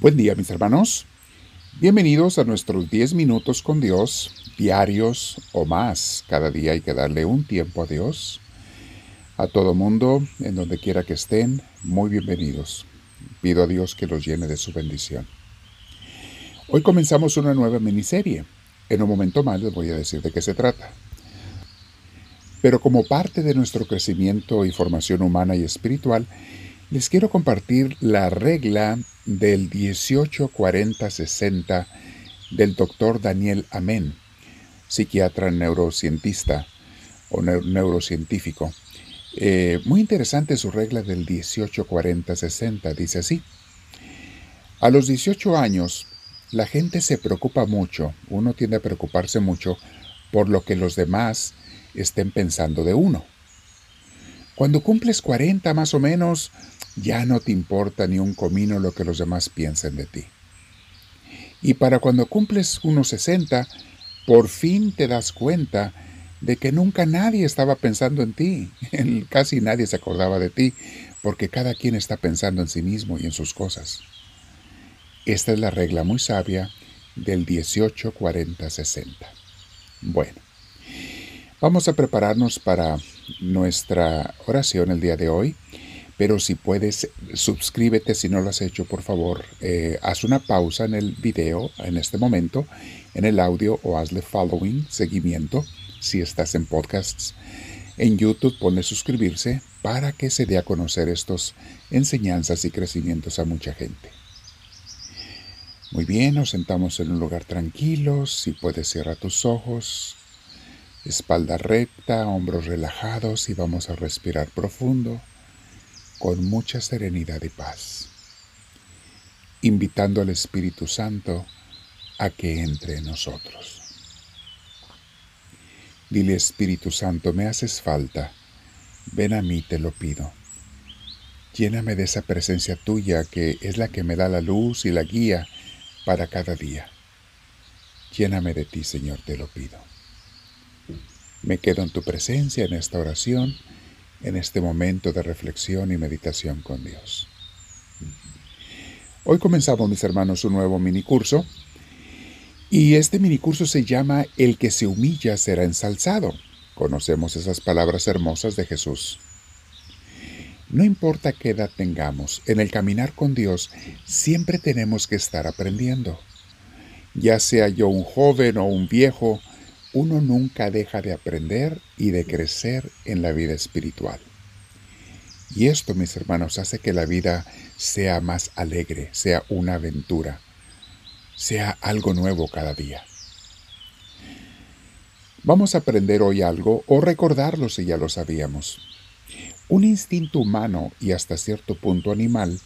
Buen día mis hermanos. Bienvenidos a nuestros 10 minutos con Dios, diarios o más. Cada día hay que darle un tiempo a Dios. A todo mundo, en donde quiera que estén, muy bienvenidos. Pido a Dios que los llene de su bendición. Hoy comenzamos una nueva miniserie. En un momento más les voy a decir de qué se trata. Pero como parte de nuestro crecimiento y formación humana y espiritual, les quiero compartir la regla del 1840-60 del doctor Daniel Amén, psiquiatra neurocientista o neurocientífico. Eh, muy interesante su regla del 1840-60. Dice así, a los 18 años la gente se preocupa mucho, uno tiende a preocuparse mucho por lo que los demás estén pensando de uno. Cuando cumples 40 más o menos, ya no te importa ni un comino lo que los demás piensen de ti. Y para cuando cumples unos 60, por fin te das cuenta de que nunca nadie estaba pensando en ti, casi nadie se acordaba de ti, porque cada quien está pensando en sí mismo y en sus cosas. Esta es la regla muy sabia del 18-40-60. Bueno, vamos a prepararnos para nuestra oración el día de hoy pero si puedes, suscríbete si no lo has hecho, por favor. Eh, haz una pausa en el video en este momento, en el audio, o hazle following, seguimiento, si estás en podcasts. En YouTube pone suscribirse para que se dé a conocer estas enseñanzas y crecimientos a mucha gente. Muy bien, nos sentamos en un lugar tranquilo, si puedes cierra tus ojos, espalda recta, hombros relajados y vamos a respirar profundo con mucha serenidad y paz, invitando al Espíritu Santo a que entre en nosotros. Dile Espíritu Santo, me haces falta, ven a mí, te lo pido. Lléname de esa presencia tuya que es la que me da la luz y la guía para cada día. Lléname de ti, Señor, te lo pido. Me quedo en tu presencia en esta oración en este momento de reflexión y meditación con Dios. Hoy comenzamos, mis hermanos, un nuevo minicurso y este minicurso se llama El que se humilla será ensalzado. Conocemos esas palabras hermosas de Jesús. No importa qué edad tengamos, en el caminar con Dios siempre tenemos que estar aprendiendo. Ya sea yo un joven o un viejo, uno nunca deja de aprender y de crecer en la vida espiritual. Y esto, mis hermanos, hace que la vida sea más alegre, sea una aventura, sea algo nuevo cada día. Vamos a aprender hoy algo o recordarlo si ya lo sabíamos. Un instinto humano y hasta cierto punto animal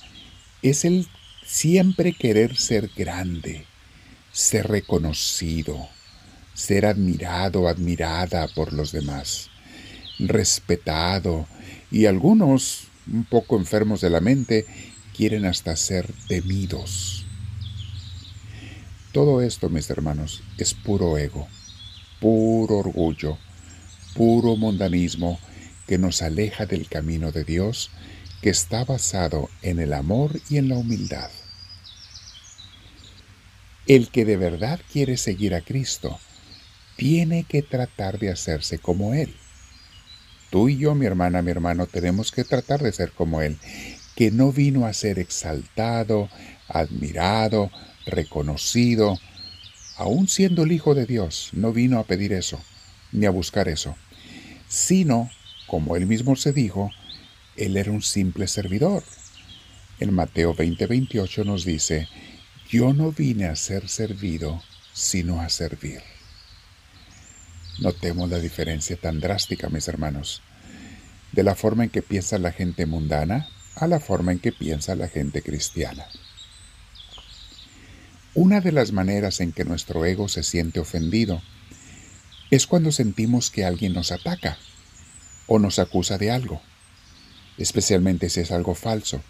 es el siempre querer ser grande, ser reconocido, ser admirado, admirada por los demás, respetado, y algunos, un poco enfermos de la mente, quieren hasta ser temidos. Todo esto, mis hermanos, es puro ego, puro orgullo, puro mundanismo que nos aleja del camino de Dios que está basado en el amor y en la humildad. El que de verdad quiere seguir a Cristo tiene que tratar de hacerse como Él. Tú y yo, mi hermana, mi hermano, tenemos que tratar de ser como Él, que no vino a ser exaltado, admirado, reconocido, aun siendo el Hijo de Dios, no vino a pedir eso, ni a buscar eso, sino, como Él mismo se dijo, Él era un simple servidor. En Mateo 20:28 nos dice, yo no vine a ser servido, sino a servir. Notemos la diferencia tan drástica, mis hermanos, de la forma en que piensa la gente mundana a la forma en que piensa la gente cristiana. Una de las maneras en que nuestro ego se siente ofendido es cuando sentimos que alguien nos ataca o nos acusa de algo, especialmente si es algo falso.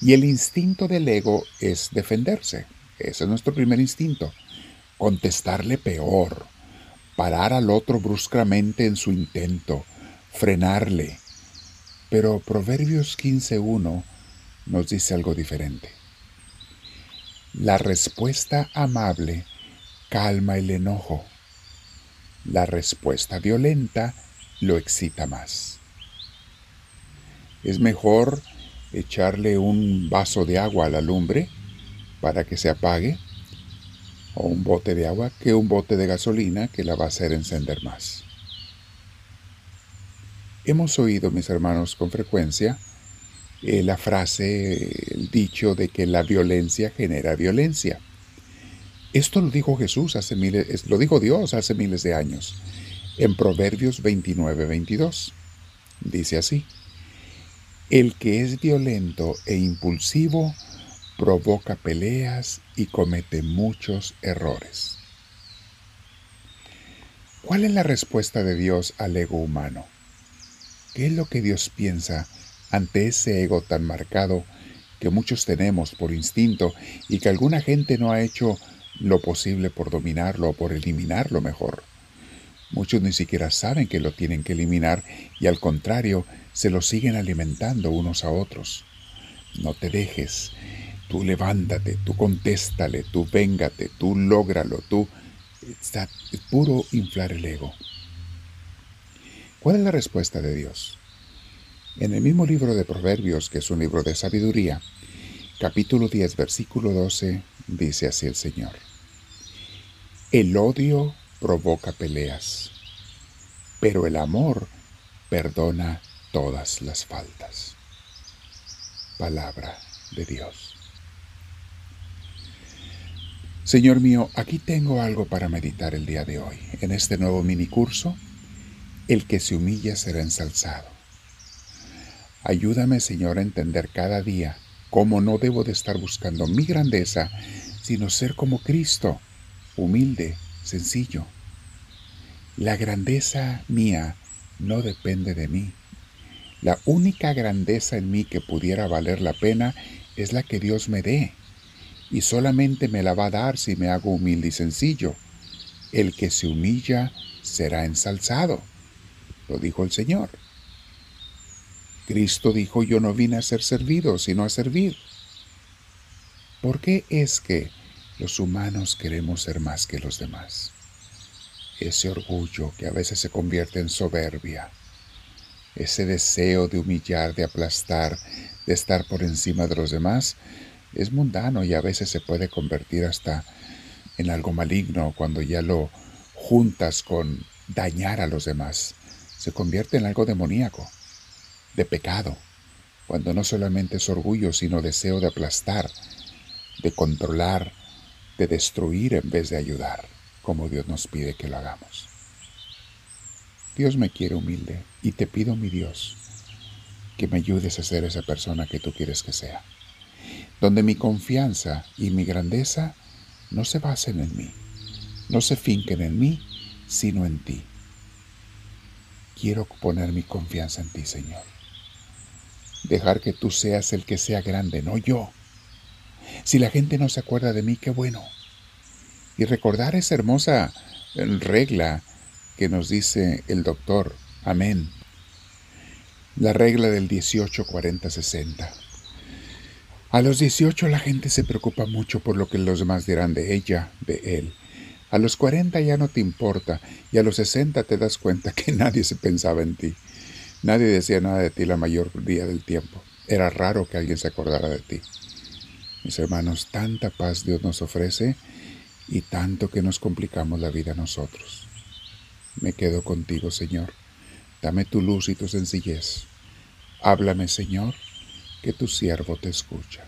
Y el instinto del ego es defenderse. Ese es nuestro primer instinto. Contestarle peor, parar al otro bruscamente en su intento, frenarle. Pero Proverbios 15.1 nos dice algo diferente. La respuesta amable calma el enojo. La respuesta violenta lo excita más. Es mejor echarle un vaso de agua a la lumbre para que se apague un bote de agua que un bote de gasolina que la va a hacer encender más. Hemos oído, mis hermanos, con frecuencia eh, la frase, el dicho de que la violencia genera violencia. Esto lo dijo Jesús hace miles, lo dijo Dios hace miles de años, en Proverbios 29, 22. Dice así, el que es violento e impulsivo provoca peleas y comete muchos errores. ¿Cuál es la respuesta de Dios al ego humano? ¿Qué es lo que Dios piensa ante ese ego tan marcado que muchos tenemos por instinto y que alguna gente no ha hecho lo posible por dominarlo o por eliminarlo mejor? Muchos ni siquiera saben que lo tienen que eliminar y al contrario se lo siguen alimentando unos a otros. No te dejes, Tú levántate, tú contéstale, tú véngate, tú lógralo, tú... Está puro inflar el ego. ¿Cuál es la respuesta de Dios? En el mismo libro de Proverbios, que es un libro de sabiduría, capítulo 10, versículo 12, dice así el Señor. El odio provoca peleas, pero el amor perdona todas las faltas. Palabra de Dios. Señor mío, aquí tengo algo para meditar el día de hoy. En este nuevo mini curso, el que se humilla será ensalzado. Ayúdame, Señor, a entender cada día cómo no debo de estar buscando mi grandeza, sino ser como Cristo, humilde, sencillo. La grandeza mía no depende de mí. La única grandeza en mí que pudiera valer la pena es la que Dios me dé y solamente me la va a dar si me hago humilde y sencillo. El que se humilla será ensalzado, lo dijo el Señor. Cristo dijo, yo no vine a ser servido, sino a servir. ¿Por qué es que los humanos queremos ser más que los demás? Ese orgullo que a veces se convierte en soberbia, ese deseo de humillar, de aplastar, de estar por encima de los demás, es mundano y a veces se puede convertir hasta en algo maligno cuando ya lo juntas con dañar a los demás. Se convierte en algo demoníaco, de pecado, cuando no solamente es orgullo, sino deseo de aplastar, de controlar, de destruir en vez de ayudar, como Dios nos pide que lo hagamos. Dios me quiere humilde y te pido, mi Dios, que me ayudes a ser esa persona que tú quieres que sea donde mi confianza y mi grandeza no se basen en mí, no se finquen en mí, sino en ti. Quiero poner mi confianza en ti, Señor. Dejar que tú seas el que sea grande, no yo. Si la gente no se acuerda de mí, qué bueno. Y recordar esa hermosa regla que nos dice el doctor. Amén. La regla del 18, 40, 60. A los 18 la gente se preocupa mucho por lo que los demás dirán de ella, de él. A los 40 ya no te importa y a los 60 te das cuenta que nadie se pensaba en ti. Nadie decía nada de ti la mayor día del tiempo. Era raro que alguien se acordara de ti. Mis hermanos, tanta paz Dios nos ofrece y tanto que nos complicamos la vida nosotros. Me quedo contigo, Señor. Dame tu luz y tu sencillez. Háblame, Señor que tu siervo te escucha.